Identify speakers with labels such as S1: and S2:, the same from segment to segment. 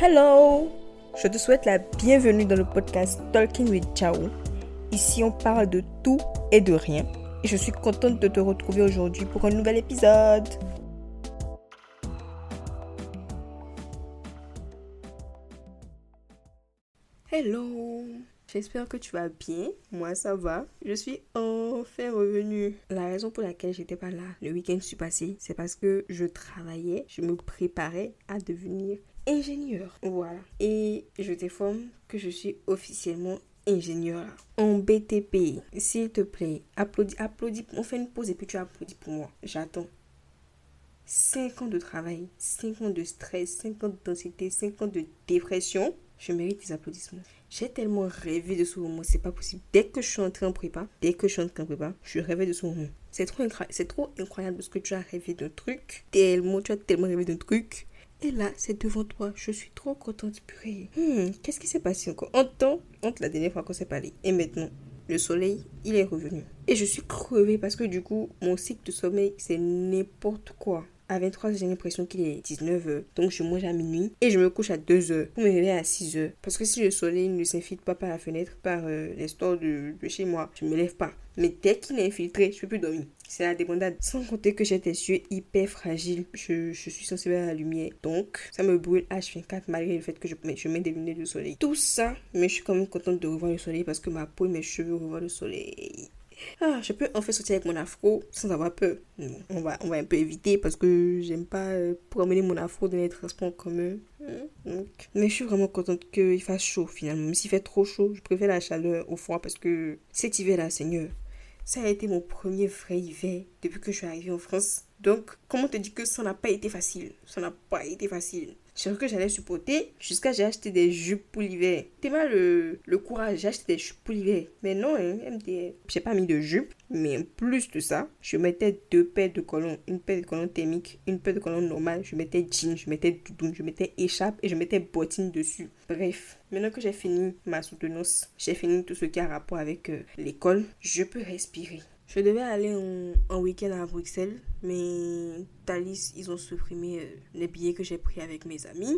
S1: Hello Je te souhaite la bienvenue dans le podcast Talking with Chao. Ici, on parle de tout et de rien. Et je suis contente de te retrouver aujourd'hui pour un nouvel épisode. Hello J'espère que tu vas bien. Moi, ça va. Je suis enfin revenue. La raison pour laquelle j'étais pas là le week-end suis passé, c'est parce que je travaillais, je me préparais à devenir ingénieur. Voilà. Et je t'informe que je suis officiellement ingénieur en BTP. S'il te plaît, applaudis, applaudis. On fait une pause et puis tu applaudis pour moi. J'attends. 5 ans de travail, 5 ans de stress, 5 ans d'intensité, 5 ans de dépression. Je mérite des applaudissements. J'ai tellement rêvé de ce moment, c'est pas possible. Dès que je suis entrée en prépa, dès que je suis entrée en prépa, je rêvais de ce moment. C'est trop, c'est trop incroyable parce que tu as rêvé d'un truc, tellement, tu as tellement rêvé d'un truc. Et là, c'est devant toi. Je suis trop contente, purée. Hmm, qu'est-ce qui s'est passé encore? Entre entre la dernière fois qu'on s'est parlé et maintenant, le soleil, il est revenu. Et je suis crevée parce que du coup, mon cycle de sommeil, c'est n'importe quoi. À 23 j'ai l'impression qu'il est 19h. Donc je mange à minuit et je me couche à 2h pour me réveiller à 6h. Parce que si le soleil ne s'infiltre pas par la fenêtre, par euh, l'histoire de, de, chez moi, je ne me lève pas. Mais dès qu'il est infiltré, je peux plus dormir. C'est la débandade. Sans compter que j'ai des yeux hyper fragiles. Je, je, suis sensible à la lumière. Donc, ça me brûle H24 malgré le fait que je, je mets des lunettes de soleil. Tout ça, mais je suis quand même contente de revoir le soleil parce que ma peau et mes cheveux revoient le soleil. Ah, je peux en fait sortir avec mon afro sans avoir peur. On va, on va un peu éviter parce que j'aime pas euh, promener mon afro dans les transports communs. Donc, mais je suis vraiment contente qu'il fasse chaud finalement. Même s'il fait trop chaud, je préfère la chaleur au froid parce que cet hiver-là, Seigneur, ça a été mon premier vrai hiver depuis que je suis arrivée en France. Donc, comment te dire que ça n'a pas été facile? Ça n'a pas été facile. J'ai cru que j'allais supporter jusqu'à j'ai acheté des jupes pour l'hiver. T'es le, le courage, j'ai acheté des jupes pour l'hiver. Mais non, hein, j'ai pas mis de jupe. Mais en plus de ça, je mettais deux paires de colons. Une paire de colons thermiques, une paire de colons normales. Je mettais jeans, je mettais doudoune, je mettais écharpe et je mettais bottines dessus. Bref, maintenant que j'ai fini ma soutenance, j'ai fini tout ce qui a rapport avec euh, l'école, je peux respirer. Je devais aller en, week-end à Bruxelles, mais Thalys, ils ont supprimé euh, les billets que j'ai pris avec mes amis.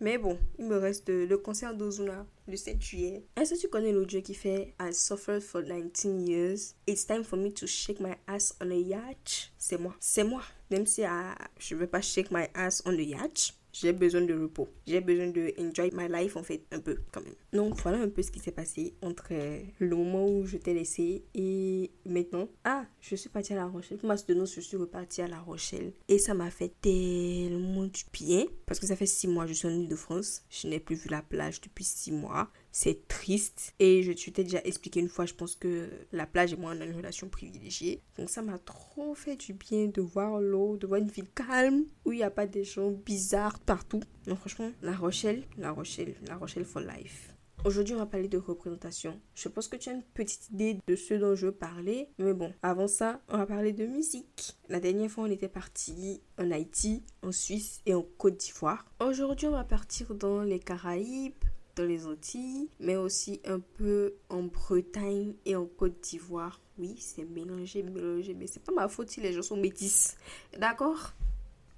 S1: Mais bon, il me reste le concert d'Ozuna le 7 juillet. Est-ce que tu connais l'audio qui fait I suffered for 19 years? It's time for me to shake my ass on a yacht. C'est moi. C'est moi. Même si ah, je ne veux pas shake my ass on a yacht, j'ai besoin de repos. J'ai besoin de enjoy my life en fait, un peu quand même. Donc voilà un peu ce qui s'est passé entre euh, le moment où je t'ai laissé et maintenant. Ah, je suis partie à La Rochelle. Pour ma soutenance, je suis repartie à La Rochelle. Et ça m'a fait tellement du bien parce que ça fait six mois que je suis en Ile-de-France. Je n'ai plus vu la plage depuis six mois c'est triste. Et je t'ai déjà expliqué une fois, je pense que la plage et moi, on a une relation privilégiée. Donc ça m'a trop fait du bien de voir l'eau, de voir une ville calme, où il n'y a pas des gens bizarres partout. Non, franchement, La Rochelle, La Rochelle, La Rochelle for life. Aujourd'hui, on va parler de représentation. Je pense que tu as une petite idée de ce dont je veux parler. Mais bon, avant ça, on va parler de musique. La dernière fois, on était parti en Haïti, en Suisse et en Côte d'Ivoire. Aujourd'hui, on va partir dans les Caraïbes, les Antilles, mais aussi un peu en Bretagne et en Côte d'Ivoire. Oui, c'est mélangé, mélangé, mais c'est pas ma faute si les gens sont métis. D'accord?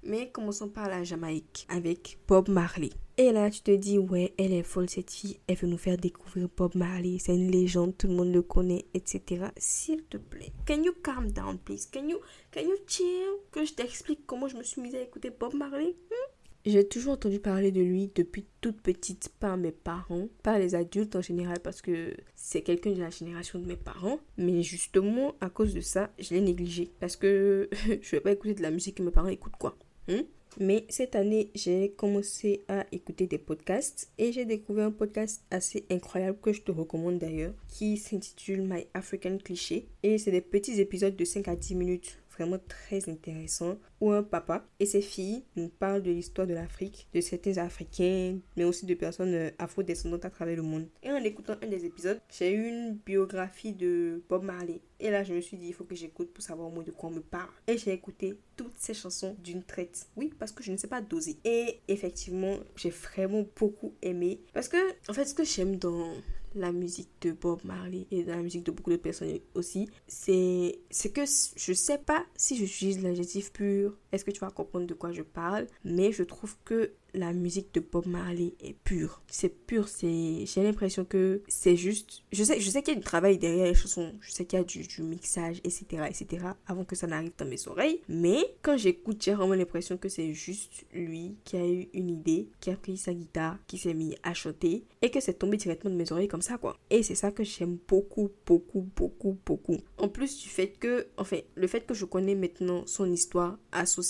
S1: Mais commençons par la Jamaïque avec Bob Marley. Et là, tu te dis, ouais, elle est folle, cette fille. Elle veut nous faire découvrir Bob Marley. C'est une légende, tout le monde le connaît, etc. S'il te plaît, can you calm down, please? Can you, can you chill? Que je t'explique comment je me suis mise à écouter Bob Marley? Hmm? J'ai toujours entendu parler de lui depuis toute petite par mes parents, par les adultes en général parce que c'est quelqu'un de la génération de mes parents. Mais justement, à cause de ça, je l'ai négligé parce que je vais pas écouter de la musique que mes parents écoutent quoi. Hein? Mais cette année, j'ai commencé à écouter des podcasts et j'ai découvert un podcast assez incroyable que je te recommande d'ailleurs qui s'intitule My African Cliché et c'est des petits épisodes de 5 à 10 minutes vraiment très intéressant où un papa et ses filles nous parlent de l'histoire de l'Afrique, de certains Africains, mais aussi de personnes euh, afro-descendantes à travers le monde. Et en écoutant un des épisodes, j'ai eu une biographie de Bob Marley. Et là, je me suis dit, il faut que j'écoute pour savoir au moins de quoi on me parle. Et j'ai écouté toutes ces chansons d'une traite. Oui, parce que je ne sais pas doser. Et effectivement, j'ai vraiment beaucoup aimé. Parce que, en fait, ce que j'aime dans la musique de Bob Marley et dans la musique de beaucoup de personnes aussi, c'est que je sais pas si je j'utilise l'adjectif pur est-ce que tu vas comprendre de quoi je parle? Mais je trouve que la musique de Bob Marley est pure. C'est pur, c'est j'ai l'impression que c'est juste je sais je sais qu'il y a du travail derrière les chansons, je sais qu'il y a du, mixage etc etc avant que ça n'arrive dans mes oreilles, mais quand j'écoute, j'ai vraiment l'impression que c'est juste lui qui a eu une idée, qui a pris sa guitare, qui s'est mis à chanter et que c'est tombé directement de mes oreilles comme ça quoi. Et c'est ça que j'aime beaucoup beaucoup beaucoup beaucoup. En plus du fait que enfin le fait que je connais maintenant son histoire associée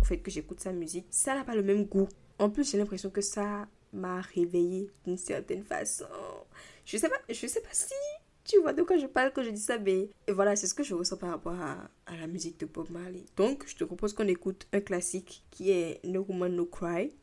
S1: au fait que j'écoute sa musique, ça n'a pas le même goût en plus, j'ai l'impression que ça m'a réveillée d'une certaine façon. Je sais pas, je sais pas si tu vois de quoi je parle quand je dis ça, mais et voilà, c'est ce que je ressens par rapport à, à, la musique de Bob Marley. Donc, je te propose qu'on écoute un classique qui est No Woman No Cry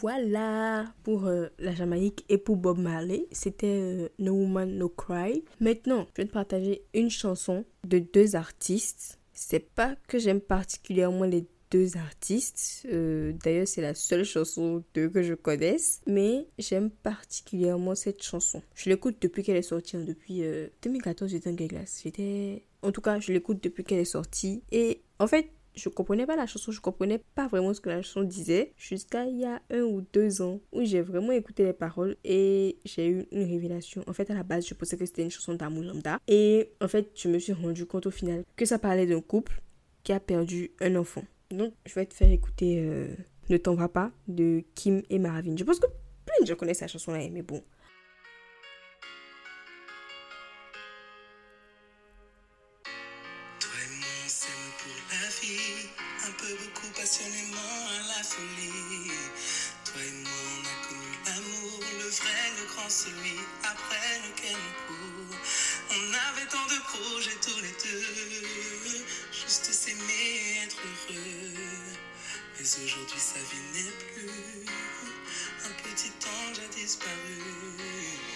S1: Voilà pour euh, la Jamaïque et pour Bob Marley. C'était euh, No Woman No Cry. Maintenant, je vais te partager une chanson de deux artistes. C'est pas que j'aime particulièrement les deux artistes. Euh, d'ailleurs, c'est la seule chanson d'eux que je connaisse. Mais j'aime particulièrement cette chanson. Je l'écoute depuis qu'elle est sortie, hein, depuis 2014, j'étais en. J'étais... En tout cas, je l'écoute depuis qu'elle est sortie. Et en fait, je comprenais pas la chanson, je comprenais pas vraiment ce que la chanson disait jusqu'à il y a un ou deux ans où j'ai vraiment écouté les paroles et j'ai eu une révélation. En fait, à la base, je pensais que c'était une chanson d'amour lambda et en fait, je me suis rendu compte au final que ça parlait d'un couple qui a perdu un enfant. Donc, je vais te faire écouter euh, Ne t'en va pas de Kim et Maravin. Je pense que plein de gens connaissent cette chanson-là, mais bon.
S2: Celui après lequel on court. On avait tant de projets tous les deux, juste s'aimer, être heureux. Mais aujourd'hui sa vie n'est plus, un petit ange a disparu.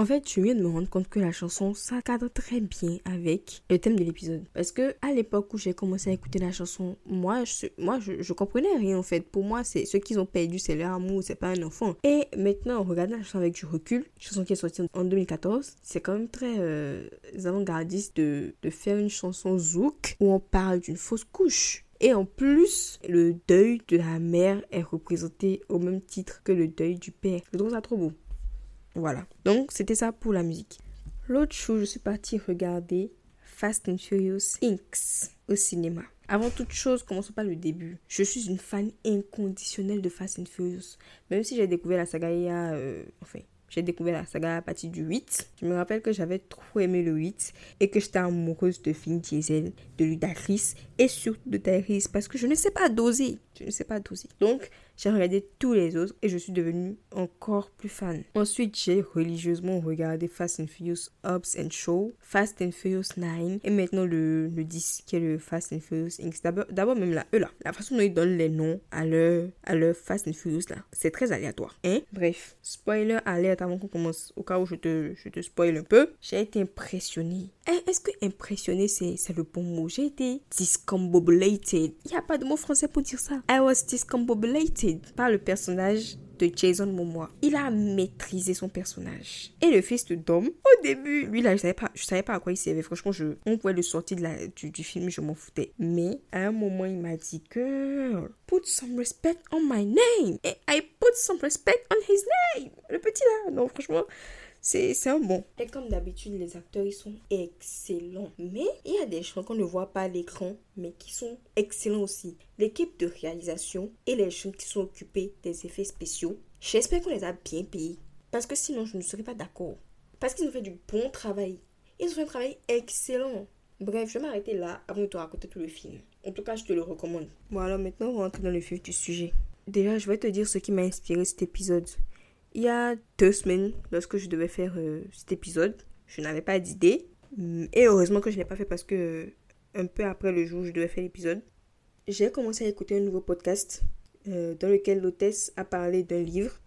S1: En fait, je viens de me rendre compte que la chanson, ça cadre très bien avec le thème de l'épisode. Parce que à l'époque où j'ai commencé à écouter la chanson, moi, je, moi, je, comprenais rien en fait. Pour moi, c'est ceux qu'ils ont perdu, c'est leur amour, c'est pas un enfant. Et maintenant, en regardant la chanson avec du recul, chanson qui est sortie en 2014, c'est quand même très euh, avant-gardiste de, de faire une chanson zouk où on parle d'une fausse couche. Et en plus, le deuil de la mère est représenté au même titre que le deuil du père. Je trouve ça trop beau. Voilà. Donc, c'était ça pour la musique. L'autre chose, je suis partie regarder Fast and Furious Inc. au cinéma. Avant toute chose, commençons par le début. Je suis une fan inconditionnelle de Fast and Furious. Même si j'ai découvert la saga il y a... euh, enfin, j'ai découvert la saga à partir du 8. Je me rappelle que j'avais trop aimé le 8 et que j'étais amoureuse de Vin Diesel, de Ludacris et surtout de Tyrese parce que je ne sais pas doser. Je ne sais pas doser. Donc, j'ai regardé tous les autres et je suis devenue encore plus fan. Ensuite, j'ai religieusement regardé Fast and Furious Hobbs and Show, Fast and Furious 9 et maintenant le, le 10 qui est le Fast and Furious Inc. D'abord, même là, eux là, la façon dont ils donnent les noms à leur, à leur Fast and Furious là, c'est très aléatoire. Hein? Bref, spoiler alerte avant qu'on commence, au cas où je te, je te spoil un peu, j'ai été impressionnée. Eh, Est-ce que impressionné c'est le bon mot? J'ai été discombobulated. Il n'y a pas de mot français pour dire ça. I was discombobulated par le personnage de Jason Momoa. Il a maîtrisé son personnage. Et le fils de Dom, au début, lui là, je savais pas, je savais pas à quoi il servait. Franchement, je, on pouvait le sortir de la, du, du film, je m'en foutais. Mais à un moment, il m'a dit girl, put some respect on my name. Et I put some respect on his name. Le petit là, non, franchement. C'est un bon. Et comme d'habitude, les acteurs, ils sont excellents. Mais il y a des gens qu'on ne voit pas à l'écran, mais qui sont excellents aussi. L'équipe de réalisation et les gens qui sont occupés des effets spéciaux, j'espère qu'on les a bien payés. Parce que sinon, je ne serais pas d'accord. Parce qu'ils ont fait du bon travail. Ils ont fait un travail excellent. Bref, je vais m'arrêter là avant de te raconter tout le film. En tout cas, je te le recommande. Bon, alors maintenant, on va entrer dans le vif du sujet. Déjà, je vais te dire ce qui m'a inspiré cet épisode. Il y a deux semaines, lorsque je devais faire euh, cet épisode, je n'avais pas d'idée. Mm, Et heureusement que je ne l'ai pas fait parce que un peu après le jour où je devais faire l'épisode, j'ai commencé à écouter un nouveau podcast euh, dans lequel l'hôtesse a parlé d'un livre,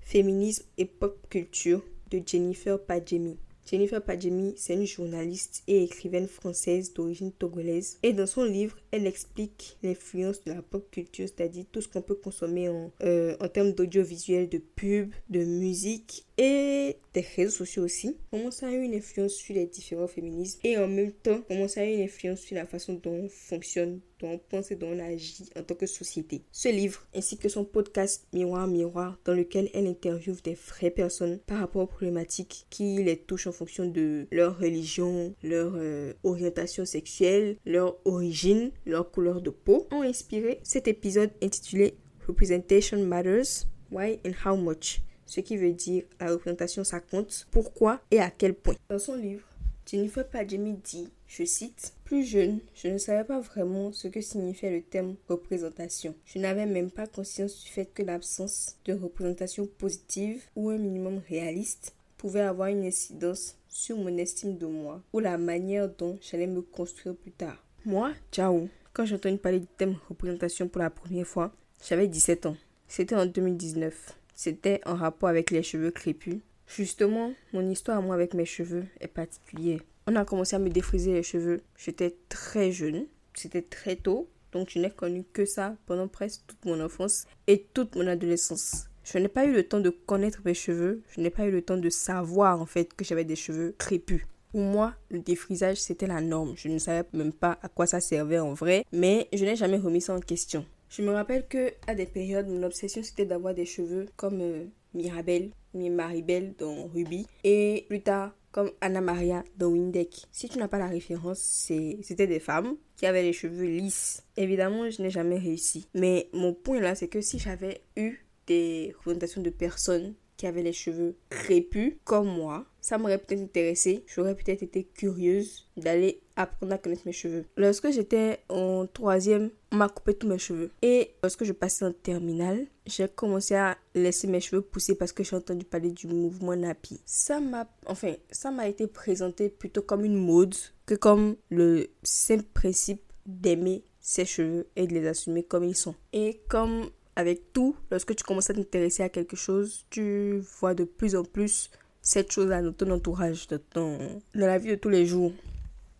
S1: Féminisme et pop culture, de Jennifer Padjemi. Jennifer Padjemi, c'est une journaliste et écrivaine française d'origine togolaise. Et dans son livre, elle explique l'influence de la pop culture, c'est-à-dire tout ce qu'on peut consommer en, euh, en termes d'audiovisuel, de pub, de musique et des réseaux sociaux aussi. Comment ça a eu une influence sur les différents féminismes et en même temps, comment ça a eu une influence sur la façon dont on fonctionne, dont on pense et dont on agit en tant que société. Ce livre, ainsi que son podcast Miroir Miroir, dans lequel elle interviewe des vraies personnes par rapport aux problématiques qui les touchent en fonction de leur religion, leur euh, orientation sexuelle, leur origine, leur couleur de peau, ont inspiré cet épisode intitulé Representation Matters, Why and How Much ce qui veut dire la représentation ça compte, pourquoi et à quel point. Dans son livre, Jennifer Padjemi dit, je cite, Plus jeune, je ne savais pas vraiment ce que signifiait le terme représentation. Je n'avais même pas conscience du fait que l'absence de représentation positive ou un minimum réaliste pouvait avoir une incidence sur mon estime de moi ou la manière dont j'allais me construire plus tard. Moi, ciao. Quand j'ai entendu parler du thème représentation pour la première fois, j'avais 17 ans. C'était en 2019. C'était en rapport avec les cheveux crépus. Justement, mon histoire à moi avec mes cheveux est particulière. On a commencé à me défriser les cheveux. J'étais très jeune. C'était très tôt. Donc je n'ai connu que ça pendant presque toute mon enfance et toute mon adolescence. Je n'ai pas eu le temps de connaître mes cheveux. Je n'ai pas eu le temps de savoir en fait que j'avais des cheveux crépus. Pour moi, le défrisage, c'était la norme. Je ne savais même pas à quoi ça servait en vrai, mais je n'ai jamais remis ça en question. Je me rappelle que à des périodes, mon obsession c'était d'avoir des cheveux comme euh, Mirabelle, mi Maribel dans Ruby, et plus tard comme Anna Maria dans Windeck. Si tu n'as pas la référence, c'était des femmes qui avaient les cheveux lisses. Évidemment, je n'ai jamais réussi. Mais mon point là, c'est que si j'avais eu des représentations de personnes qui avait les cheveux crépus comme moi, ça m'aurait peut-être intéressé. J'aurais peut-être été curieuse d'aller apprendre à connaître mes cheveux. Lorsque j'étais en troisième, on m'a coupé tous mes cheveux. Et lorsque je passais en terminale, j'ai commencé à laisser mes cheveux pousser parce que j'ai entendu parler du mouvement nappy. Ça m'a, enfin, ça m'a été présenté plutôt comme une mode que comme le simple principe d'aimer ses cheveux et de les assumer comme ils sont. Et comme avec tout, lorsque tu commences à t'intéresser à quelque chose, tu vois de plus en plus cette chose-là dans ton entourage, dans, dans la vie de tous les jours.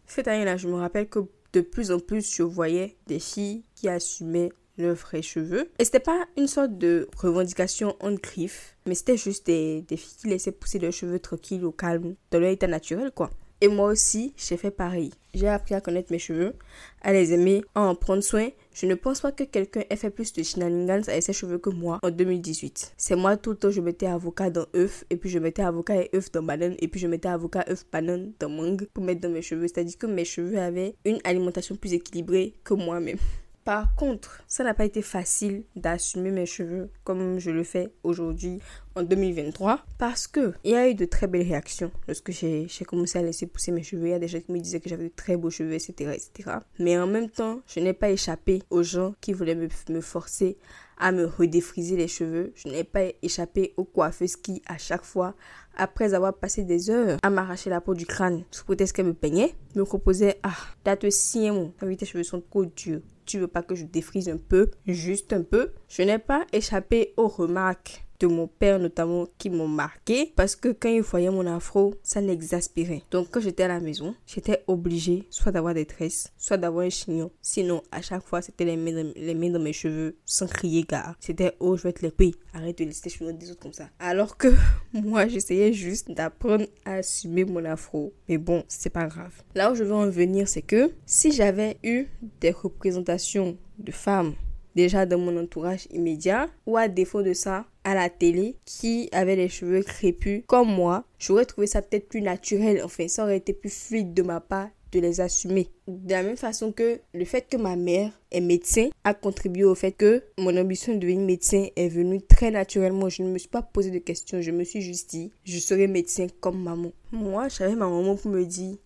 S1: Cette année-là, je me rappelle que de plus en plus, je voyais des filles qui assumaient leurs vrais cheveux. Et c'était pas une sorte de revendication en griffe, mais c'était juste des, des filles qui laissaient pousser leurs cheveux tranquilles au calme, dans leur état naturel, quoi. Et moi aussi, j'ai fait pareil. J'ai appris à connaître mes cheveux, à les aimer, à en prendre soin. Je ne pense pas que quelqu'un ait fait plus de shenanigans avec ses cheveux que moi en 2018. C'est moi tout le temps, je mettais avocat dans œuf, et puis je mettais avocat et œuf dans banane, et puis je mettais avocat, œuf, banane dans mangue pour mettre dans mes cheveux. C'est-à-dire que mes cheveux avaient une alimentation plus équilibrée que moi-même. Par contre, ça n'a pas été facile d'assumer mes cheveux comme je le fais aujourd'hui en 2023 parce que il y a eu de très belles réactions lorsque j'ai commencé à laisser pousser mes cheveux. Il y a des gens qui me disaient que j'avais de très beaux cheveux, etc., etc. Mais en même temps, je n'ai pas échappé aux gens qui voulaient me, forcer à me redéfriser les cheveux. Je n'ai pas échappé aux coiffeuses qui, à chaque fois, après avoir passé des heures à m'arracher la peau du crâne sous prétexte qu'elle me peignait, me proposaient Ah, date si mon, tes cheveux sont trop durs. Tu veux pas que je défrise un peu, juste un peu. Je n'ai pas échappé aux remarques de mon père notamment qui m'ont marqué parce que quand il voyait mon afro, ça l'exaspérait. Donc quand j'étais à la maison, j'étais obligée soit d'avoir des tresses, soit d'avoir un chignon. Sinon, à chaque fois, c'était les mains, dans, les mains dans mes cheveux sans crier gare. C'était oh, je vais te les payer. Arrête de laisser tes cheveux des autres comme ça. Alors que moi, j'essayais juste d'apprendre à assumer mon afro. Mais bon, c'est pas grave. Là où je veux en venir, c'est que si j'avais eu des représentations de femmes déjà dans mon entourage immédiat ou à défaut de ça à la télé qui avait les cheveux crépus comme moi, j'aurais trouvé ça peut-être plus naturel. Enfin, ça aurait été plus fluide de ma part de les assumer. De la même façon que le fait que ma mère est médecin a contribué au fait que mon ambition de devenir médecin est venue très naturellement. Je ne me suis pas posé de questions. Je me suis juste dit, je serai médecin comme maman. Moi, j'avais ma maman pour me dire,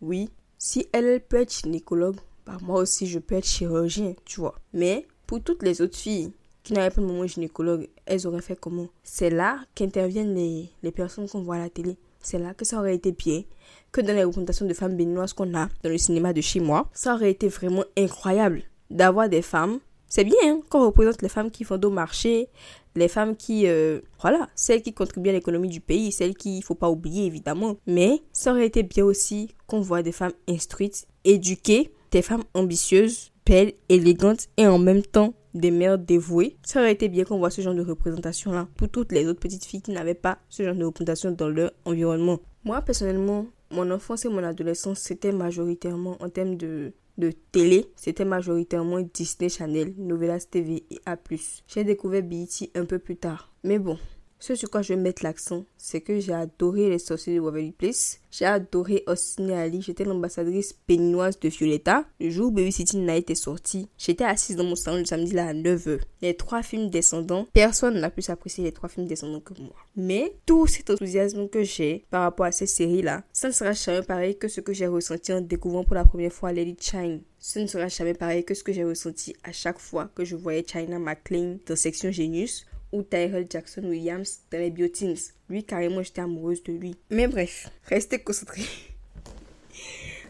S1: oui, si elle peut être gynécologue, bah moi aussi je peux être chirurgien, tu vois. Mais pour toutes les autres filles qui n'avaient pas de maman gynécologue, elles auraient fait comment? C'est là qu'interviennent les, les personnes qu'on voit à la télé. C'est là que ça aurait été bien que dans les représentations de femmes béninoises qu'on a dans le cinéma de chez moi. Ça aurait été vraiment incroyable d'avoir des femmes. C'est bien hein, qu'on représente les femmes qui font au marché, les femmes qui, euh, voilà, celles qui contribuent à l'économie du pays, celles qu'il ne faut pas oublier évidemment. Mais ça aurait été bien aussi qu'on voit des femmes instruites, éduquées, des femmes ambitieuses, belles, élégantes et en même temps des mères dévouées. Ça aurait été bien qu'on voit ce genre de représentation-là pour toutes les autres petites filles qui n'avaient pas ce genre de représentation dans leur environnement. Moi, personnellement, mon enfance et mon adolescence, c'était majoritairement en termes de, de télé, c'était majoritairement Disney Channel, Novelas TV et A+. J'ai découvert BET un peu plus tard. Mais bon, ce sur quoi je vais mettre l'accent, c'est que j'ai adoré les sorciers de Waverly Place. J'ai adoré Austin Ali. J'étais l'ambassadrice béninoise de Violetta. Le jour où Baby City Night est sorti, j'étais assise dans mon salon le samedi là à 9h. Les trois films descendants, personne n'a plus apprécié les trois films descendants que moi. Mais tout cet enthousiasme que j'ai par rapport à ces séries-là, ça ne sera jamais pareil que ce que j'ai ressenti en découvrant pour la première fois Lady Chine. Ce ne sera jamais pareil que ce que j'ai ressenti à chaque fois que je voyais China McLean dans Section Genius ou Tyrell Jackson Williams dans les Biotins. Lui, carrément, j'étais amoureuse de lui. Mais bref, restez concentrés.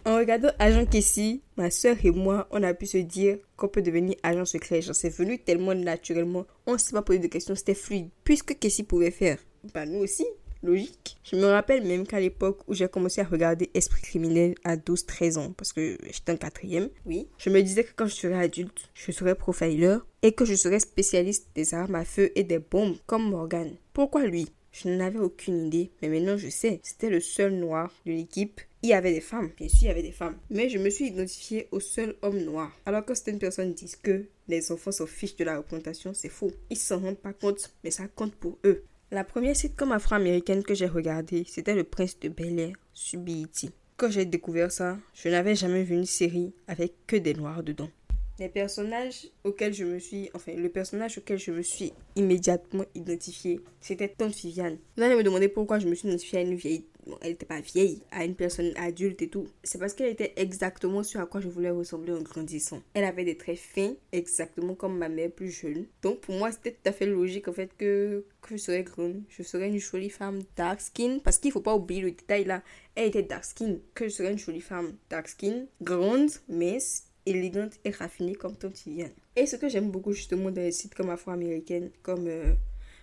S1: En regardant Agent Casey, ma soeur et moi, on a pu se dire qu'on peut devenir agent secret. Genre, c'est venu tellement naturellement. On ne s'est pas posé de questions, c'était fluide. Puisque Casey pouvait faire, bah nous aussi logique. Je me rappelle même qu'à l'époque où j'ai commencé à regarder Esprit criminel à 12-13 ans, parce que j'étais en quatrième, oui, je me disais que quand je serais adulte, je serais profiler et que je serais spécialiste des armes à feu et des bombes comme Morgan. Pourquoi lui? Je n'en avais aucune idée, mais maintenant je sais. C'était le seul noir de l'équipe. Il y avait des femmes, bien sûr, il y avait des femmes. Mais je me suis identifiée au seul homme noir. Alors que certaines personnes disent que les enfants s'en fichent de la représentation, c'est faux. Ils s'en rendent pas compte, mais ça compte pour eux. La première sitcom afro-américaine que j'ai regardée, c'était Le Prince de Bel Air sur Quand j'ai découvert ça, je n'avais jamais vu une série avec que des noirs dedans. Les personnages auxquels je me suis, enfin, le personnage auquel je me suis immédiatement identifiée, c'était Tante Viviane. Vous allez me demander pourquoi je me suis identifiée à une vieille bon, elle n'était pas vieille, à une personne adulte et tout. C'est parce qu'elle était exactement sur à quoi je voulais ressembler en grandissant. Elle avait des traits fins, exactement comme ma mère plus jeune. Donc pour moi, c'était tout à fait logique en fait que, que je serais grande. Je serais une jolie femme dark skin. Parce qu'il faut pas oublier le détail là. Elle était dark skin. Que je serais une jolie femme dark skin, grande, mince, élégante et raffinée comme ton Viviane. Et ce que j'aime beaucoup justement dans les sites comme afro-américaines, comme... Euh,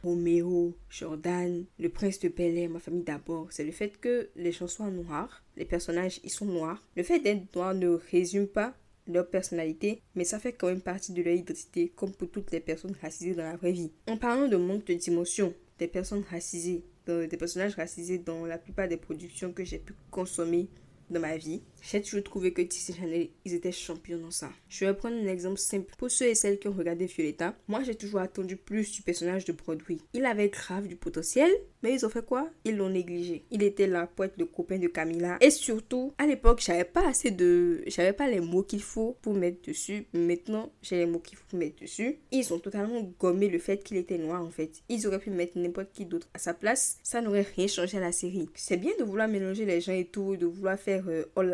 S1: Roméo, Jordan, le prince de Bel ma famille d'abord, c'est le fait que les gens soient noirs, les personnages ils sont noirs. Le fait d'être noir ne résume pas leur personnalité, mais ça fait quand même partie de leur identité, comme pour toutes les personnes racisées dans la vraie vie. En parlant de manque de dimension des personnes racisées, des personnages racisés dans la plupart des productions que j'ai pu consommer dans ma vie, j'ai toujours trouvé que Tissi Chanel, ils étaient champions dans ça. Je vais prendre un exemple simple. Pour ceux et celles qui ont regardé Violetta, moi j'ai toujours attendu plus du personnage de Broadway. Il avait grave du potentiel, mais ils ont fait quoi? Ils l'ont négligé. Il était là pour être le copain de Camilla. Et surtout, à l'époque, j'avais pas assez de... J'avais pas les mots qu'il faut pour mettre dessus. Maintenant, j'ai les mots qu'il faut mettre dessus. Ils ont totalement gommé le fait qu'il était noir en fait. Ils auraient pu mettre n'importe qui d'autre à sa place. Ça n'aurait rien changé à la série. C'est bien de vouloir mélanger les gens et tout, de vouloir faire euh, All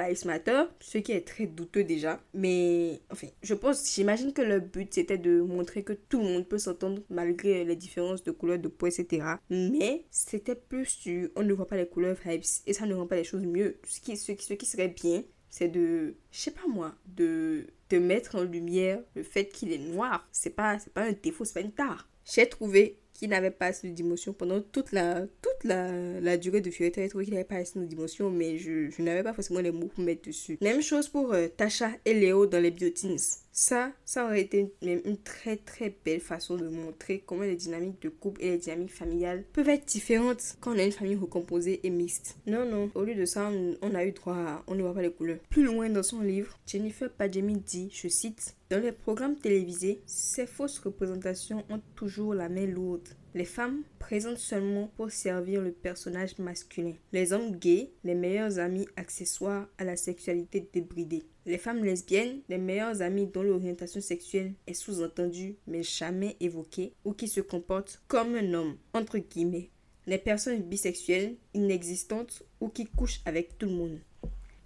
S1: Ce qui est très douteux déjà. Mais enfin, je pense, j'imagine que le but c'était de montrer que tout le monde peut s'entendre malgré les différences de couleur de peau, etc. Mais c'était plus du on ne voit pas les couleurs vibes et ça ne rend pas les choses mieux. Ce qui, ce, ce qui serait bien, c'est de, je sais pas moi, de, de mettre en lumière le fait qu'il est noir. C'est pas, c'est pas un défaut, c'est pas une tare. J'ai trouvé qu'il n'avait pas assez d'émotion pendant toute la, toute la, la durée de Fioretta. J'ai trouvé qu'il n'avait pas assez d'émotion, mais je, je n'avais pas forcément les mots pour mettre dessus. Même chose pour euh, Tasha et Léo dans les Biotins. Ça, ça aurait été même une très très belle façon de montrer comment les dynamiques de couple et les dynamiques familiales peuvent être différentes quand on a une famille recomposée et mixte. Non, non, au lieu de ça, on a eu droit à on ne voit pas les couleurs. Plus loin dans son livre, Jennifer Padjemi dit, je cite, Dans les programmes télévisés, ces fausses représentations ont toujours la main lourde. Les femmes présentent seulement pour servir le personnage masculin. Les hommes gays, les meilleurs amis accessoires à la sexualité débridée. Les femmes lesbiennes, les meilleures amies dont l'orientation sexuelle est sous-entendue mais jamais évoquée ou qui se comportent comme un homme, entre guillemets. Les personnes bisexuelles, inexistantes ou qui couchent avec tout le monde.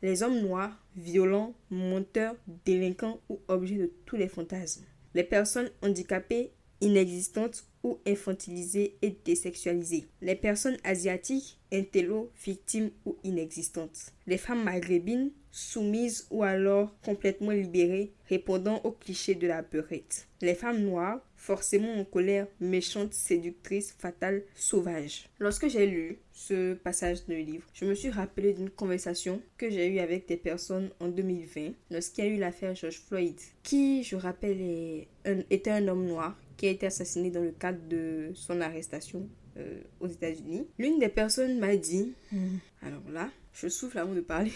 S1: Les hommes noirs, violents, menteurs, délinquants ou objets de tous les fantasmes. Les personnes handicapées, inexistantes ou infantilisées et désexualisées. Les personnes asiatiques, intello, victimes ou inexistantes. Les femmes maghrébines, soumises ou alors complètement libérées, répondant aux clichés de la beurette. Les femmes noires, forcément en colère, méchantes, séductrices, fatales, sauvages. Lorsque j'ai lu ce passage de livre, je me suis rappelé d'une conversation que j'ai eue avec des personnes en 2020 lorsqu'il y a eu l'affaire George Floyd, qui, je rappelle, était un homme noir qui a été assassiné dans le cadre de son arrestation euh, aux États-Unis. L'une des personnes m'a dit, hmm. alors là, je souffle avant de parler.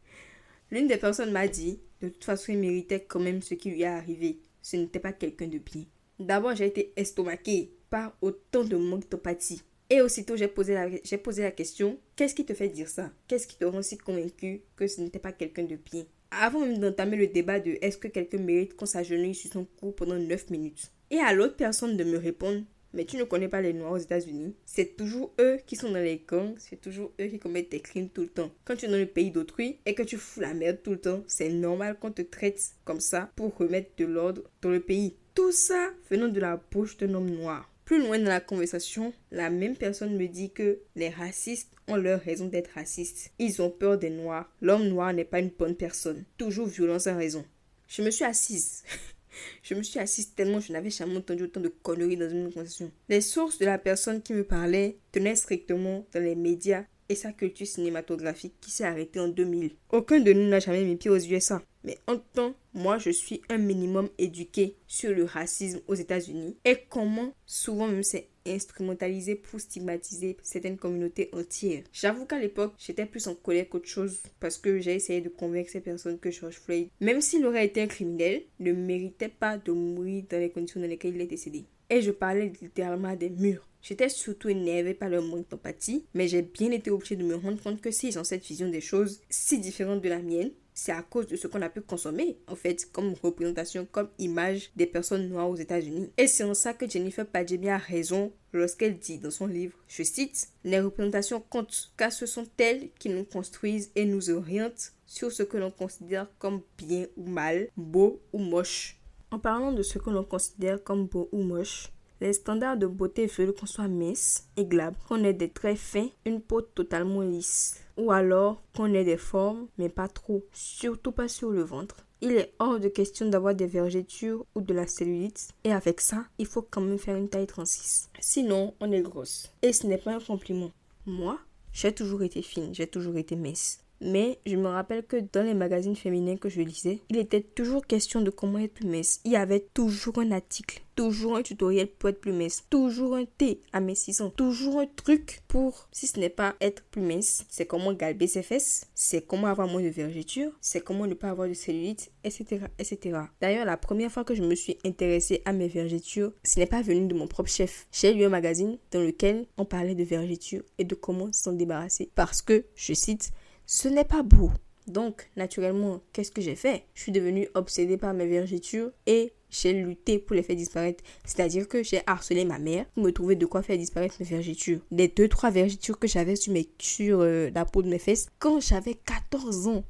S1: L'une des personnes m'a dit, de toute façon, il méritait quand même ce qui lui est arrivé. Ce n'était pas quelqu'un de bien. D'abord, j'ai été estomaquée par autant de manque d'empathie. Et aussitôt, j'ai posé, la, j'ai posé la question, qu'est-ce qui te fait dire ça? Qu'est-ce qui te rend si convaincu que ce n'était pas quelqu'un de bien? Avant même d'entamer le débat de est-ce que quelqu'un mérite qu'on s'agenouille sur son cou pendant 9 minutes, et à l'autre personne de me répondre mais tu ne connais pas les Noirs aux États-Unis. C'est toujours eux qui sont dans les gangs, c'est toujours eux qui commettent des crimes tout le temps. Quand tu es dans le pays d'autrui et que tu fous la merde tout le temps, c'est normal qu'on te traite comme ça pour remettre de l'ordre dans le pays. Tout ça venant de la bouche d'un homme noir. Plus loin dans la conversation, la même personne me dit que les racistes ont leur raison d'être racistes. Ils ont peur des noirs. L'homme noir n'est pas une bonne personne. Toujours violent sans raison. Je me suis assise. Je me suis assise tellement je n'avais jamais entendu autant de conneries dans une conversation. Les sources de la personne qui me parlait tenaient strictement dans les médias et sa culture cinématographique qui s'est arrêtée en 2000. Aucun de nous n'a jamais mis pied aux USA. Mais en temps, moi je suis un minimum éduqué sur le racisme aux États-Unis et comment souvent même c'est instrumentalisé pour stigmatiser certaines communautés entières. J'avoue qu'à l'époque, j'étais plus en colère qu'autre chose parce que j'ai essayé de convaincre ces personnes que George Floyd, même s'il aurait été un criminel, ne méritait pas de mourir dans les conditions dans lesquelles il est décédé. Et je parlais littéralement des murs. J'étais surtout énervée par leur manque d'empathie, mais j'ai bien été obligée de me rendre compte que s'ils ont cette vision des choses si différente de la mienne, c'est à cause de ce qu'on a pu consommer, en fait, comme représentation, comme image des personnes noires aux États-Unis. Et c'est en ça que Jennifer Padjemi a raison lorsqu'elle dit dans son livre, je cite, Les représentations comptent, car ce sont elles qui nous construisent et nous orientent sur ce que l'on considère comme bien ou mal, beau ou moche. En parlant de ce que l'on considère comme beau ou moche, les standards de beauté veulent qu'on soit mince et glabre, qu'on ait des traits fins, une peau totalement lisse, ou alors qu'on ait des formes, mais pas trop, surtout pas sur le ventre. Il est hors de question d'avoir des vergetures ou de la cellulite, et avec ça, il faut quand même faire une taille 36. Sinon, on est grosse. Et ce n'est pas un compliment. Moi, j'ai toujours été fine, j'ai toujours été mince. Mais je me rappelle que dans les magazines féminins que je lisais, il était toujours question de comment être plus mince. Il y avait toujours un article, toujours un tutoriel pour être plus mince, toujours un thé à mincissant, toujours un truc pour, si ce n'est pas être plus mince, c'est comment galber ses fesses, c'est comment avoir moins de vergetures, c'est comment ne pas avoir de cellulite, etc. etc. D'ailleurs, la première fois que je me suis intéressée à mes vergetures, ce n'est pas venu de mon propre chef. J'ai lu un magazine dans lequel on parlait de vergetures et de comment s'en débarrasser. Parce que, je cite, ce n'est pas beau. Donc, naturellement, qu'est-ce que j'ai fait? Je suis devenue obsédée par mes vergetures et j'ai lutté pour les faire disparaître. C'est-à-dire que j'ai harcelé ma mère pour me trouver de quoi faire disparaître mes vergetures. Les deux, trois vergetures que j'avais sur, mes, sur euh, la peau de mes fesses quand j'avais 14 ans.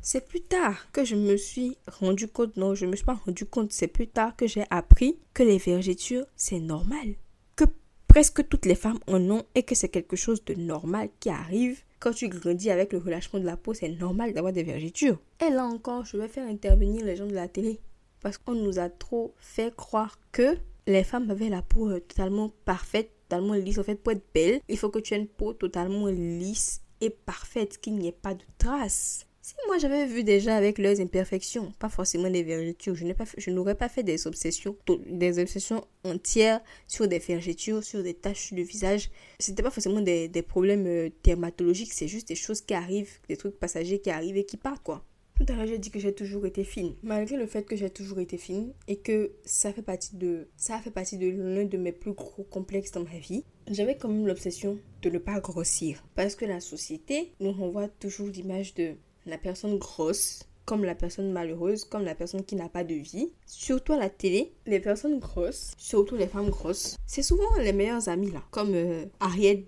S1: C'est plus tard que je me suis rendu compte, non, je ne me suis pas rendu compte, c'est plus tard que j'ai appris que les vergetures, c'est normal. Que presque toutes les femmes en ont et que c'est quelque chose de normal qui arrive quand tu grandis avec le relâchement de la peau, c'est normal d'avoir des vergetures. Et là encore, je vais faire intervenir les gens de la télé. Parce qu'on nous a trop fait croire que les femmes avaient la peau euh, totalement parfaite, totalement lisse. En fait, pour être belle, il faut que tu aies une peau totalement lisse et parfaite, qu'il n'y ait pas de traces. Si moi j'avais vu déjà avec leurs imperfections, pas forcément des vergetures, je, n'aurais pas fait des obsessions, des obsessions entières sur des vergetures, sur des taches le visage. C'était pas forcément des, des problèmes euh, dermatologiques, c'est juste des choses qui arrivent, des trucs passagers qui arrivent et qui partent quoi. Tout à l'heure, j'ai dit que j'ai toujours été fine. Malgré le fait que j'ai toujours été fine et que ça fait partie de ça fait partie de l'un de mes plus gros complexes dans ma vie, j'avais quand même l'obsession de ne pas grossir parce que la société nous renvoie toujours l'image de la personne grosse comme la personne malheureuse, comme la personne qui n'a pas de vie. Surtout à la télé, les personnes grosses, surtout les femmes grosses, c'est souvent les meilleures amies là. Comme euh,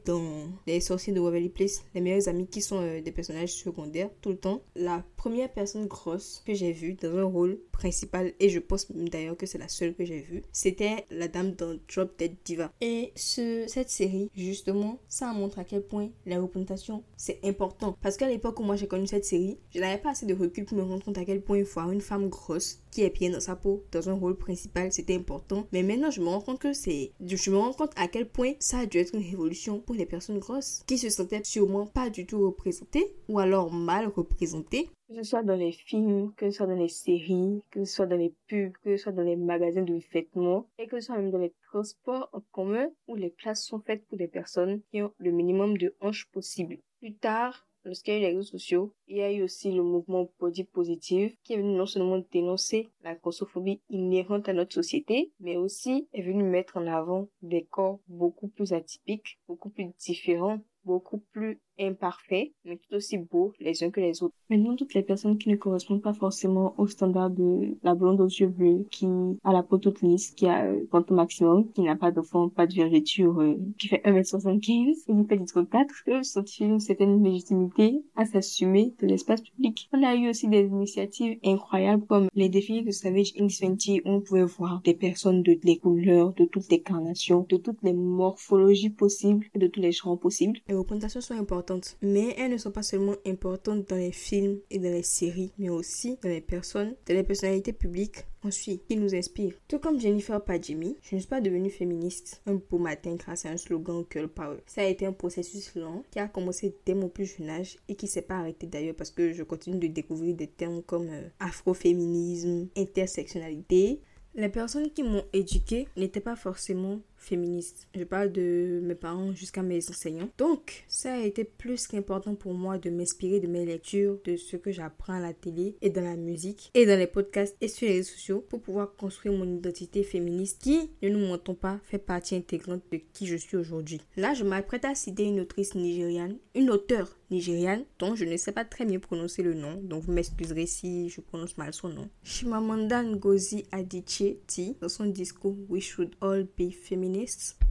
S1: dans Les sorciers de Waverly Place, les meilleures amies qui sont euh, des personnages secondaires tout le temps. La première personne grosse que j'ai vue dans un rôle principal, et je pense d'ailleurs que c'est la seule que j'ai vue, c'était la dame dans Drop Dead Diva. Et ce, cette série, justement, ça montre à quel point la représentation c'est important. Parce qu'à l'époque où moi j'ai connu cette série, je n'avais pas assez de recul pour me rendre compte à quel point il faut avoir une femme grosse qui est bien dans sa peau, dans un rôle principal, c'était important. Mais maintenant, je me rends compte que c'est. Je me rends compte à quel point ça a dû être une révolution pour les personnes grosses qui se sentaient sûrement pas du tout représentées ou alors mal représentées. Que ce soit dans les films, que ce soit dans les séries, que ce soit dans les pubs, que ce soit dans les magasins de vêtements et que ce soit même dans les transports en commun où les places sont faites pour des personnes qui ont le minimum de hanches possible. Plus tard, lorsqu'il y a eu les réseaux sociaux, il y a eu aussi le mouvement Body Positive qui est venu non seulement dénoncer la grossophobie inhérente à notre société, mais aussi est venu mettre en avant des corps beaucoup plus atypiques, beaucoup plus différents, beaucoup plus imparfaits, mais tout aussi beaux les uns que les autres. Maintenant, toutes les personnes qui ne correspondent pas forcément au standard de la blonde aux yeux bleus, qui a la peau toute lisse, qui a euh, au maximum, qui n'a pas de fond, pas de vergeture, euh, qui fait 1m75 et qui fait du 34, eux sont une certaine légitimité à s'assumer de l'espace public. On a eu aussi des initiatives incroyables comme les défis de Savage 20 où on pouvait voir des personnes de toutes les couleurs, de toutes les carnations, de toutes les morphologies possibles de tous les genres possibles. Les représentations sont importantes mais elles ne sont pas seulement importantes dans les films et dans les séries, mais aussi dans les personnes, dans les personnalités publiques Ensuite, qui nous inspire. Tout comme Jennifer Padjemi, je ne suis pas devenue féministe un beau matin grâce à un slogan Girl Power. Ça a été un processus lent qui a commencé dès mon plus jeune âge et qui s'est pas arrêté d'ailleurs parce que je continue de découvrir des termes comme euh, afroféminisme, intersectionnalité, les personnes qui m'ont éduquée n'étaient pas forcément féministes. Je parle de mes parents jusqu'à mes enseignants. Donc, ça a été plus qu'important pour moi de m'inspirer de mes lectures, de ce que j'apprends à la télé et dans la musique et dans les podcasts et sur les réseaux sociaux pour pouvoir construire mon identité féministe qui, ne nous mentons pas, fait partie intégrante de qui je suis aujourd'hui. Là, je m'apprête à citer une autrice nigériane, une auteure nigériane dont je ne sais pas très bien prononcer le nom, donc vous m'excuserez si je prononce mal son nom. Shimamanda Ngozi Adichie dit dans son discours We Should All Be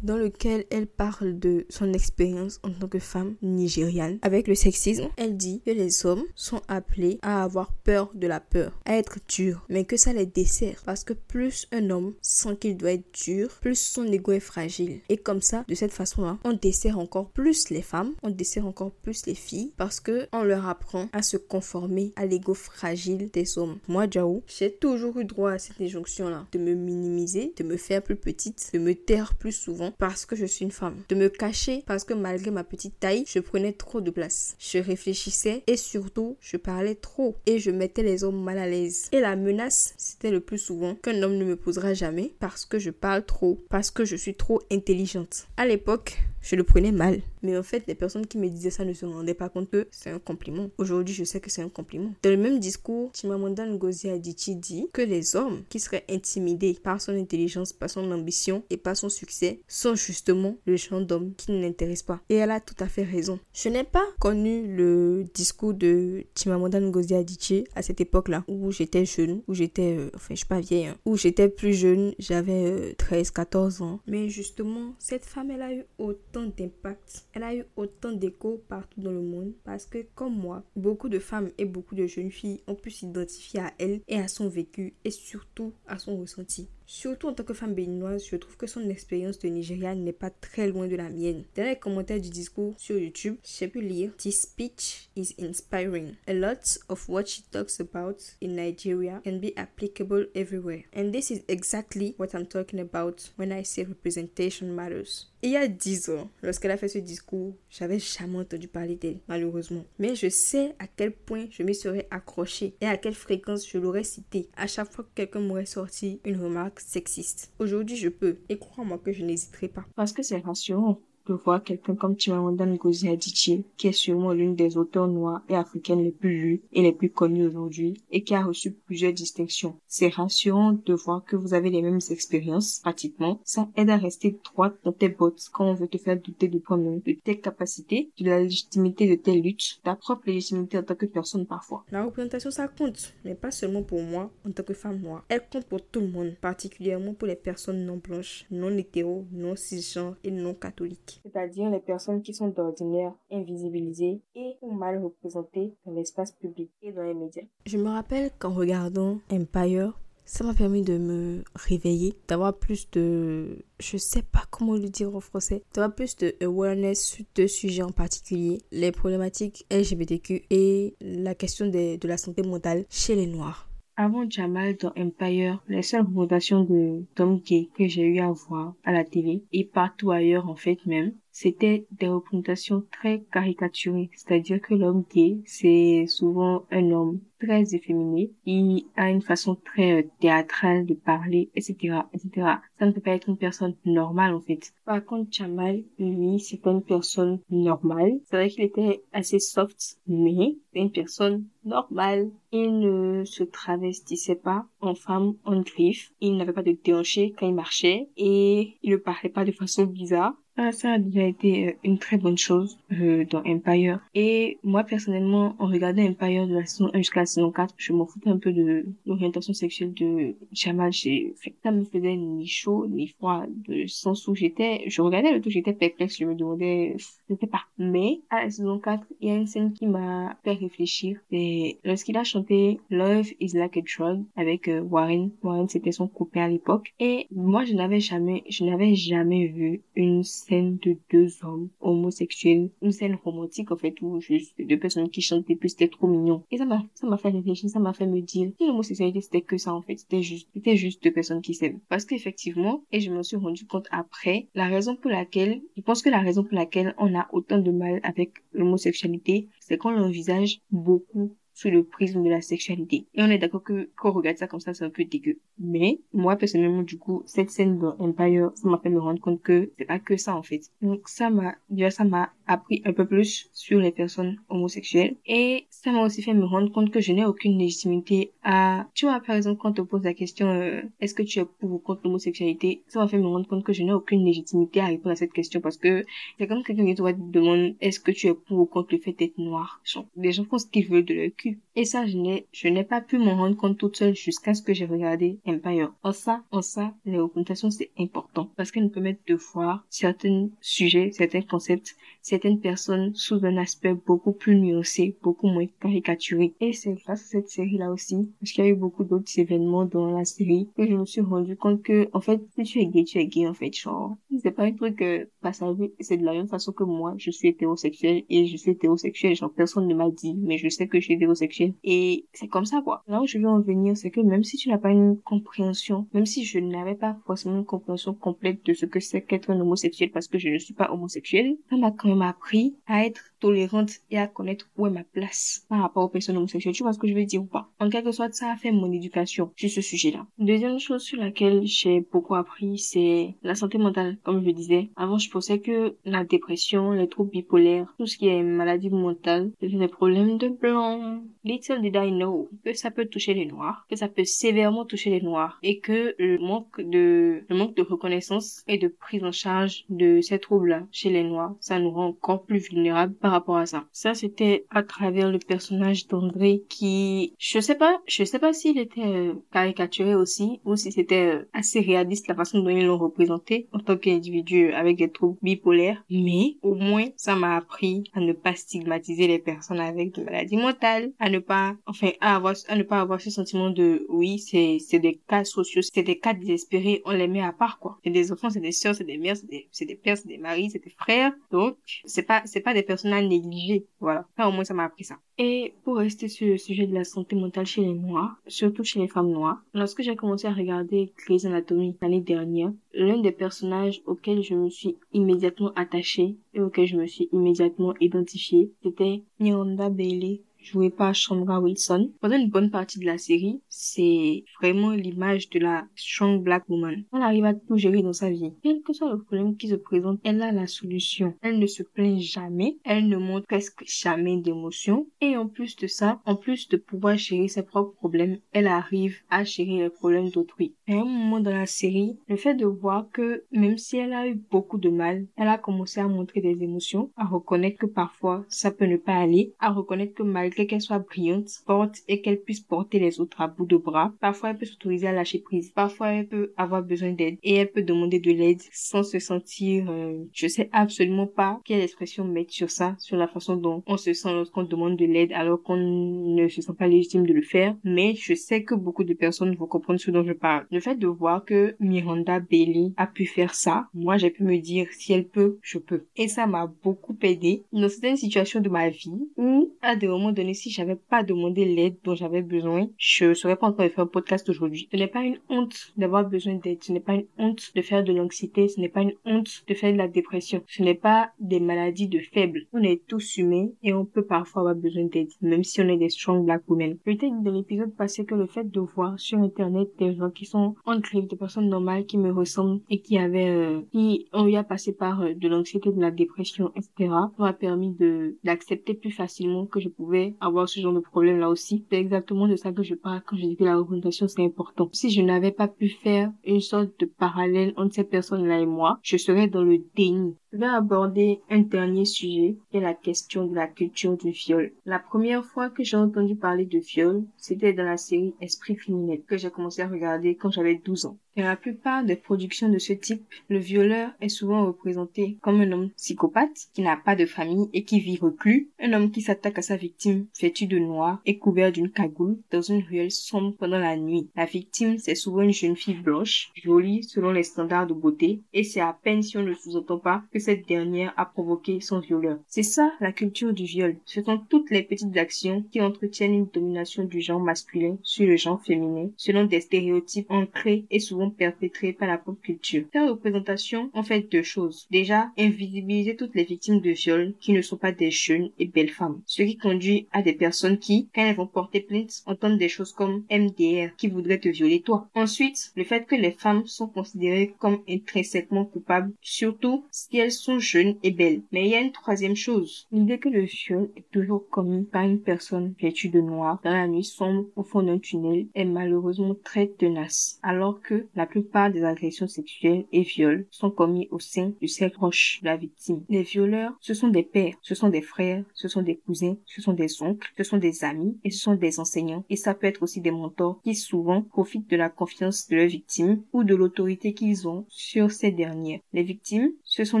S1: Dans lequel elle parle de son expérience en tant que femme nigériane avec le sexisme. Elle dit que les hommes sont appelés à avoir peur de la peur, à être durs, mais que ça les dessert parce que plus un homme sent qu'il doit être dur, plus son ego est fragile. Et comme ça, de cette façon-là, on dessert encore plus les femmes, on dessert encore plus les filles parce que on leur apprend à se conformer à l'ego fragile des hommes. Moi, Jao, j'ai toujours eu droit à cette injonction-là de me minimiser, de me faire plus petite, de me taire plus souvent parce que je suis une femme, de me cacher parce que malgré ma petite taille, je prenais trop de place. Je réfléchissais et surtout, je parlais trop et je mettais les hommes mal à l'aise. Et la menace, c'était le plus souvent qu'un homme ne me posera jamais parce que je parle trop, parce que je suis trop intelligente. À l'époque, je le prenais mal. Mais en fait, les personnes qui me disaient ça ne se rendaient pas compte que c'est un compliment. Aujourd'hui, je sais que c'est un compliment. Dans le même discours, Chimamanda Ngozi Adichie dit que les hommes qui seraient intimidés par son intelligence, par son ambition et par son succès sont justement le genre d'hommes qui ne l'intéressent pas. Et elle a tout à fait raison. Je n'ai pas connu le discours de Chimamanda Ngozi Adichie à cette époque-là où j'étais jeune, où j'étais, euh, enfin, je suis pas vieille, hein, où j'étais plus jeune, j'avais 13, euh, 14 ans. Mais justement, cette femme, elle a eu autant d'impact, elle a eu autant d'écho partout dans le monde parce que comme moi, beaucoup de femmes et beaucoup de jeunes filles ont pu s'identifier à elle et à son vécu et surtout à son ressenti. Surtout en tant que femme béninoise, je trouve que son expérience de Nigeria n'est pas très loin de la mienne. Dans les commentaires du discours sur YouTube, j'ai pu lire This speech is inspiring. A lot of what she talks about in Nigeria can be applicable everywhere. And this is exactly what I'm talking about when I say representation matters. il y a dix ans, lorsqu'elle a fait ce discours, j'avais jamais entendu parler d'elle, malheureusement. Mais je sais à quel point je me serais accrochée et à quelle fréquence je l'aurais cité à chaque fois que quelqu'un m'aurait sorti une remarque sexiste. Aujourd'hui, je peux. Et crois-moi que je n'hésiterai pas.
S3: Parce que c'est rassurant de voir quelqu'un comme Chimamanda Ngozi Adichie, qui est sûrement l'une des auteurs noirs et africaines les plus lues et les plus connues aujourd'hui, et qui a reçu plusieurs distinctions. C'est rassurant de voir que vous avez les mêmes expériences, pratiquement. Ça aide à rester droite dans tes bottes quand on veut te faire douter de toi-même, de tes capacités, de la légitimité de tes luttes, ta propre légitimité en tant que personne parfois.
S1: La représentation, ça compte, mais pas seulement pour moi en tant que femme noire. Elle compte pour tout le monde, particulièrement pour les personnes non blanches, non hétéro, non cisgenres et non catholiques
S3: c'est-à-dire les personnes qui sont d'ordinaire invisibilisées et mal représentées dans l'espace public et dans les médias.
S1: Je me rappelle qu'en regardant Empire, ça m'a permis de me réveiller, d'avoir plus de, je sais pas comment le dire en français, d'avoir plus de awareness sur deux sujets en particulier, les problématiques LGBTQ et la question de la santé mentale chez les Noirs.
S3: Avant Jamal dans Empire, les seules représentations de Tom gay que j'ai eu à voir à la télé et partout ailleurs en fait même, c'était des représentations très caricaturées. C'est-à-dire que l'homme gay, c'est souvent un homme très efféminé, il a une façon très euh, théâtrale de parler, etc., etc. Ça ne peut pas être une personne normale, en fait. Par contre, Jamal, lui, c'est pas une personne normale. C'est vrai qu'il était assez soft, mais c'est une personne normale. Il ne se travestissait pas en femme en griffe. Il n'avait pas de déhanché quand il marchait et il ne parlait pas de façon bizarre. Ah, ça a déjà été euh, une très bonne chose euh, dans Empire. Et moi, personnellement, en regardant Empire de la saison 1 jusqu'à la saison 4, je m'en foutais un peu de l'orientation sexuelle de Jamal. Ça me faisait ni chaud, ni froid, de sens où j'étais... Je regardais le tout, j'étais perplexe, je me demandais... Sais pas. Mais, à la saison 4, il y a une scène qui m'a fait réfléchir. C'est lorsqu'il a chanté Love is like a drug avec euh, Warren. Warren, c'était son copain à l'époque. Et moi, je n'avais jamais, je n'avais jamais vu une scène de deux hommes homosexuels, une scène romantique en fait où juste deux personnes qui chantent et puis c'était trop mignon. Et ça m'a ça m'a fait réfléchir, ça m'a fait me dire que l'homosexualité c'était que ça en fait, c'était juste c'était juste deux personnes qui s'aiment. Parce qu'effectivement, et je me suis rendu compte après, la raison pour laquelle, je pense que la raison pour laquelle on a autant de mal avec l'homosexualité, c'est qu'on l'envisage beaucoup
S1: sous le prisme de la sexualité. Et on est d'accord que quand on regarde ça comme ça, c'est un peu dégueu. Mais moi personnellement, du coup, cette scène dans Empire, ça m'a fait me rendre compte que c'est pas que ça en fait. Donc ça m'a, déjà ça m'a appris un peu plus sur les personnes homosexuelles et ça m'a aussi fait me rendre compte que je n'ai aucune légitimité à, tu vois, par exemple, quand on pose la question, euh, est-ce que tu es pour ou contre l'homosexualité, ça m'a fait me rendre compte que je n'ai aucune légitimité à répondre à cette question parce que c'est comme quelqu'un qui te demande, est-ce que tu es pour ou contre le fait d'être noir? Les gens font ce qu'ils veulent de leur cul. Et ça, je n'ai, je n'ai pas pu m'en rendre compte toute seule jusqu'à ce que j'ai regardé Empire. En ça, en ça, les représentations, c'est important parce qu'elles nous permettent de voir certains sujets, certains concepts, certaines personnes sous un aspect beaucoup plus nuancé, beaucoup moins caricaturé. Et c'est grâce à cette série-là aussi, parce qu'il y a eu beaucoup d'autres événements dans la série, que je me suis rendu compte que, en fait, si tu es gay, tu es gay, en fait, genre. C'est pas un truc euh, passager, c'est de la même façon que moi, je suis hétérosexuel et je suis hétérosexuel, genre personne ne m'a dit, mais je sais que je suis hétérosexuel. Et c'est comme ça, quoi. Là où je veux en venir, c'est que même si tu n'as pas une compréhension, même si je n'avais pas forcément une compréhension complète de ce que c'est qu'être un homosexuel parce que je ne suis pas homosexuel, ça m'a quand même appris à être tolérante et à connaître où est ma place par rapport aux personnes homosexuelles. Tu vois ce que je veux dire ou pas? En quelque sorte, ça a fait mon éducation sur ce sujet-là. Deuxième chose sur laquelle j'ai beaucoup appris, c'est la santé mentale. Comme je disais, avant, je pensais que la dépression, les troubles bipolaires, tout ce qui est maladie mentale, c'était des problèmes de blanc. Little did I know que ça peut toucher les noirs, que ça peut sévèrement toucher les noirs et que le manque de, le manque de reconnaissance et de prise en charge de ces troubles-là chez les noirs, ça nous rend encore plus vulnérables par rapport à ça. Ça, c'était à travers le personnage d'André qui, je sais pas, je sais pas s'il était euh, caricaturé aussi ou si c'était euh, assez réaliste la façon dont ils l'ont représenté en tant qu'individu avec des troubles bipolaires. Mais au moins, ça m'a appris à ne pas stigmatiser les personnes avec des maladies mentales, à ne pas, enfin, à avoir, à ne pas avoir ce sentiment de, oui, c'est, c'est des cas sociaux, c'est des cas désespérés, on les met à part, quoi. C'est des enfants, c'est des soeurs, c'est des mères, c'est des, c'est des pères, c'est des maris, c'est des frères. Donc, c'est pas, c'est pas des personnes à négliger. Voilà. Ça, au moins, ça m'a appris ça. Et pour rester sur le sujet de la santé mentale chez les Noirs, surtout chez les femmes noires, lorsque j'ai commencé à regarder Grey's Anatomy l'année dernière, l'un des personnages auxquels je me suis immédiatement attachée et auquel je me suis immédiatement identifiée, c'était Miranda Bailey joué par Chandra Wilson. Pendant une bonne partie de la série, c'est vraiment l'image de la strong black woman. Elle arrive à tout gérer dans sa vie. Quel que soit le problème qui se présente, elle a la solution. Elle ne se plaint jamais. Elle ne montre presque jamais d'émotion. Et en plus de ça, en plus de pouvoir gérer ses propres problèmes, elle arrive à gérer les problèmes d'autrui. À un moment dans la série, le fait de voir que même si elle a eu beaucoup de mal, elle a commencé à montrer des émotions, à reconnaître que parfois ça peut ne pas aller, à reconnaître que malgré qu'elle soit brillante, forte et qu'elle puisse porter les autres à bout de bras. Parfois, elle peut s'autoriser à lâcher prise. Parfois, elle peut avoir besoin d'aide et elle peut demander de l'aide sans se sentir, euh, je sais absolument pas quelle expression mettre sur ça, sur la façon dont on se sent lorsqu'on demande de l'aide alors qu'on ne se sent pas légitime de le faire. Mais je sais que beaucoup de personnes vont comprendre ce dont je parle. Le fait de voir que Miranda Bailey a pu faire ça, moi j'ai pu me dire si elle peut, je peux. Et ça m'a beaucoup aidé dans certaines situations de ma vie où à des moments donnés si j'avais pas demandé l'aide dont j'avais besoin, je serais pas en train de faire un podcast aujourd'hui. Ce n'est pas une honte d'avoir besoin d'aide. Ce n'est pas une honte de faire de l'anxiété. Ce n'est pas une honte de faire de la dépression. Ce n'est pas des maladies de faibles. On est tous humains et on peut parfois avoir besoin d'aide, même si on est des strong black women. Peut-être dans l'épisode passé que le fait de voir sur internet des gens qui sont en crise, des personnes normales qui me ressemblent et qui avaient, euh, qui ont eu à passer par euh, de l'anxiété, de la dépression, etc., m'a permis de d'accepter plus facilement que je pouvais avoir ce genre de problème là aussi. C'est exactement de ça que je parle quand je dis que la représentation c'est important. Si je n'avais pas pu faire une sorte de parallèle entre ces personnes-là et moi, je serais dans le déni. Je vais aborder un dernier sujet, qui est la question de la culture du viol. La première fois que j'ai entendu parler de viol, c'était dans la série Esprit criminel, que j'ai commencé à regarder quand j'avais 12 ans. Dans la plupart des productions de ce type, le violeur est souvent représenté comme un homme psychopathe qui n'a pas de famille et qui vit reclus, un homme qui s'attaque à sa victime vêtu de noir et couvert d'une cagoule dans une ruelle sombre pendant la nuit. La victime, c'est souvent une jeune fille blanche, jolie selon les standards de beauté, et c'est à peine si on ne sous-entend pas que cette dernière a provoqué son violeur. C'est ça la culture du viol. Ce sont toutes les petites actions qui entretiennent une domination du genre masculin sur le genre féminin selon des stéréotypes ancrés et souvent perpétrés par la pop culture. Ces représentations ont fait deux choses. Déjà, invisibiliser toutes les victimes de viol qui ne sont pas des jeunes et belles femmes. Ce qui conduit à des personnes qui, quand elles vont porter plainte, entendent des choses comme MDR qui voudrait te violer toi. Ensuite, le fait que les femmes sont considérées comme intrinsèquement coupables, surtout si elles sont jeunes et belles. Mais il y a une troisième chose. L'idée que le viol est toujours commis par une personne vêtue de noir dans la nuit sombre au fond d'un tunnel est malheureusement très tenace, alors que la plupart des agressions sexuelles et viols sont commis au sein du cercle proche de la victime. Les violeurs, ce sont des pères, ce sont des frères, ce sont des cousins, ce sont des oncles, ce sont des amis et ce sont des enseignants. Et ça peut être aussi des mentors qui souvent profitent de la confiance de leurs victimes ou de l'autorité qu'ils ont sur ces dernières. Les victimes, ce sont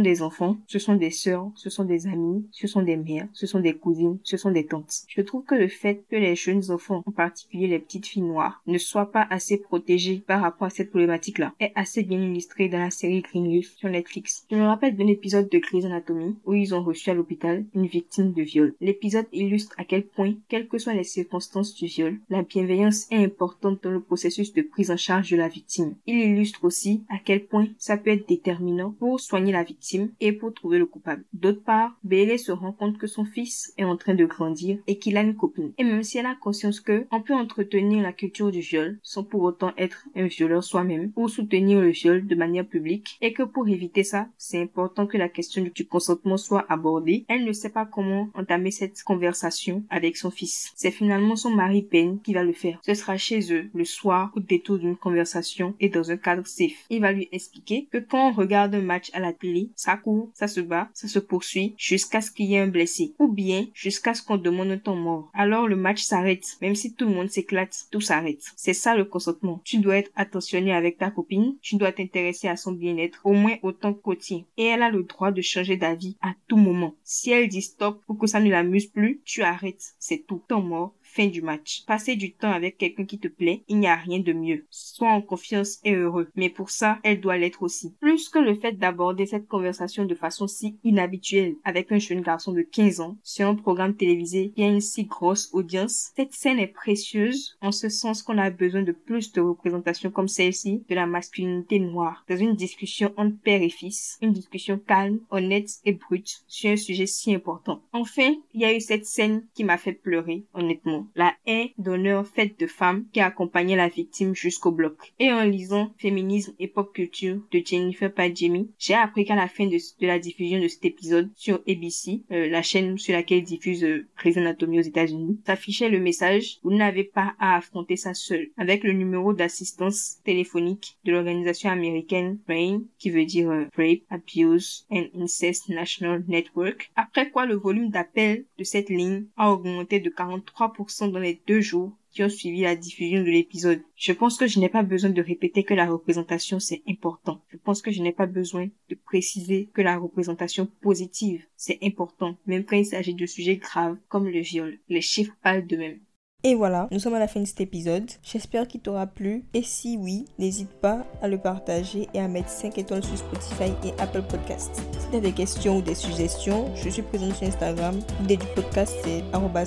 S1: des enfants, ce sont des sœurs, ce sont des amis, ce sont des mères, ce sont des cousines, ce sont des tantes. Je trouve que le fait que les jeunes enfants, en particulier les petites filles noires, ne soient pas assez protégées par rapport à cette problématique-là est assez bien illustré dans la série Greenleaf sur Netflix. Je me rappelle d'un épisode de Grey's Anatomy où ils ont reçu à l'hôpital une victime de viol. L'épisode illustre à quel point, quelles que soient les circonstances du viol, la bienveillance est importante dans le processus de prise en charge de la victime. Il illustre aussi à quel point ça peut être déterminant pour soigner la victime et pour trouver le coupable. D'autre part, Bailey se rend compte que son fils est en train de grandir et qu'il a une copine. Et même si elle a conscience que on peut entretenir la culture du viol sans pour autant être un violeur soi-même ou soutenir le viol de manière publique et que pour éviter ça, c'est important que la question du consentement soit abordée. Elle ne sait pas comment entamer cette conversation avec son fils. C'est finalement son mari Ben qui va le faire. Ce sera chez eux, le soir, au détour d'une conversation et dans un cadre safe. Il va lui expliquer que quand on regarde un match à la télé, ça ça se bat, ça se poursuit jusqu'à ce qu'il y ait un blessé. Ou bien jusqu'à ce qu'on demande temps mort. Alors le match s'arrête. Même si tout le monde s'éclate, tout s'arrête. C'est ça le consentement. Tu dois être attentionné avec ta copine, tu dois t'intéresser à son bien-être au moins autant qu'au tien. Et elle a le droit de changer d'avis à tout moment. Si elle dit stop ou que ça ne l'amuse plus, tu arrêtes. C'est tout. Temps mort, fin du match. Passer du temps avec quelqu'un qui te plaît, il n'y a rien de mieux. Sois en confiance et heureux. Mais pour ça, elle doit l'être aussi. Plus que le fait d'aborder cette conversation de façon si inhabituelle avec un jeune garçon de 15 ans sur un programme télévisé qui a une si grosse audience, cette scène est précieuse en ce sens qu'on a besoin de plus de représentations comme celle-ci de la masculinité noire dans une discussion entre père et fils, une discussion calme, honnête et brute sur un sujet si important. Enfin, il y a eu cette scène qui m'a fait pleurer, honnêtement la haie d'honneur faite de femmes qui accompagnait la victime jusqu'au bloc. Et en lisant Féminisme et pop culture de Jennifer Padjemi, j'ai appris qu'à la fin de, la diffusion de cet épisode sur ABC, euh, la chaîne sur laquelle diffuse euh, Anatomy aux États-Unis, s'affichait le message "Vous n'avez pas à affronter ça seul" avec le numéro d'assistance téléphonique de l'organisation américaine RAIN, qui veut dire euh, Rape, Abuse and Incest National Network. Après quoi, le volume d'appels de cette ligne a augmenté de 43% dans les deux jours qui ont suivi la diffusion de l'épisode. Je pense que je n'ai pas besoin de répéter que la représentation c'est important. Je pense que je n'ai pas besoin de préciser que la représentation positive c'est important, même quand il s'agit de sujets graves comme le viol. Les chiffres parlent d'eux-mêmes.
S4: Et voilà, nous sommes à la fin de cet épisode. J'espère qu'il t'aura plu. Et si oui, n'hésite pas à le partager et à mettre 5 étoiles sur Spotify et Apple Podcast. Si tu as des questions ou des suggestions, je suis présente sur Instagram. L'idée du podcast, c'est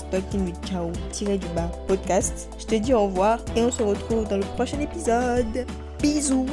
S4: talkingwithchao-podcast. Je te dis au revoir et on se retrouve dans le prochain épisode. Bisous